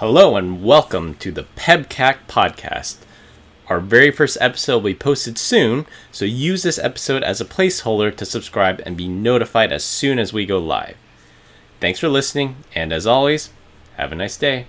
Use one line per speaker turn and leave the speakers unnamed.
Hello and welcome to the PebCac podcast. Our very first episode will be posted soon, so use this episode as a placeholder to subscribe and be notified as soon as we go live. Thanks for listening, and as always, have a nice day.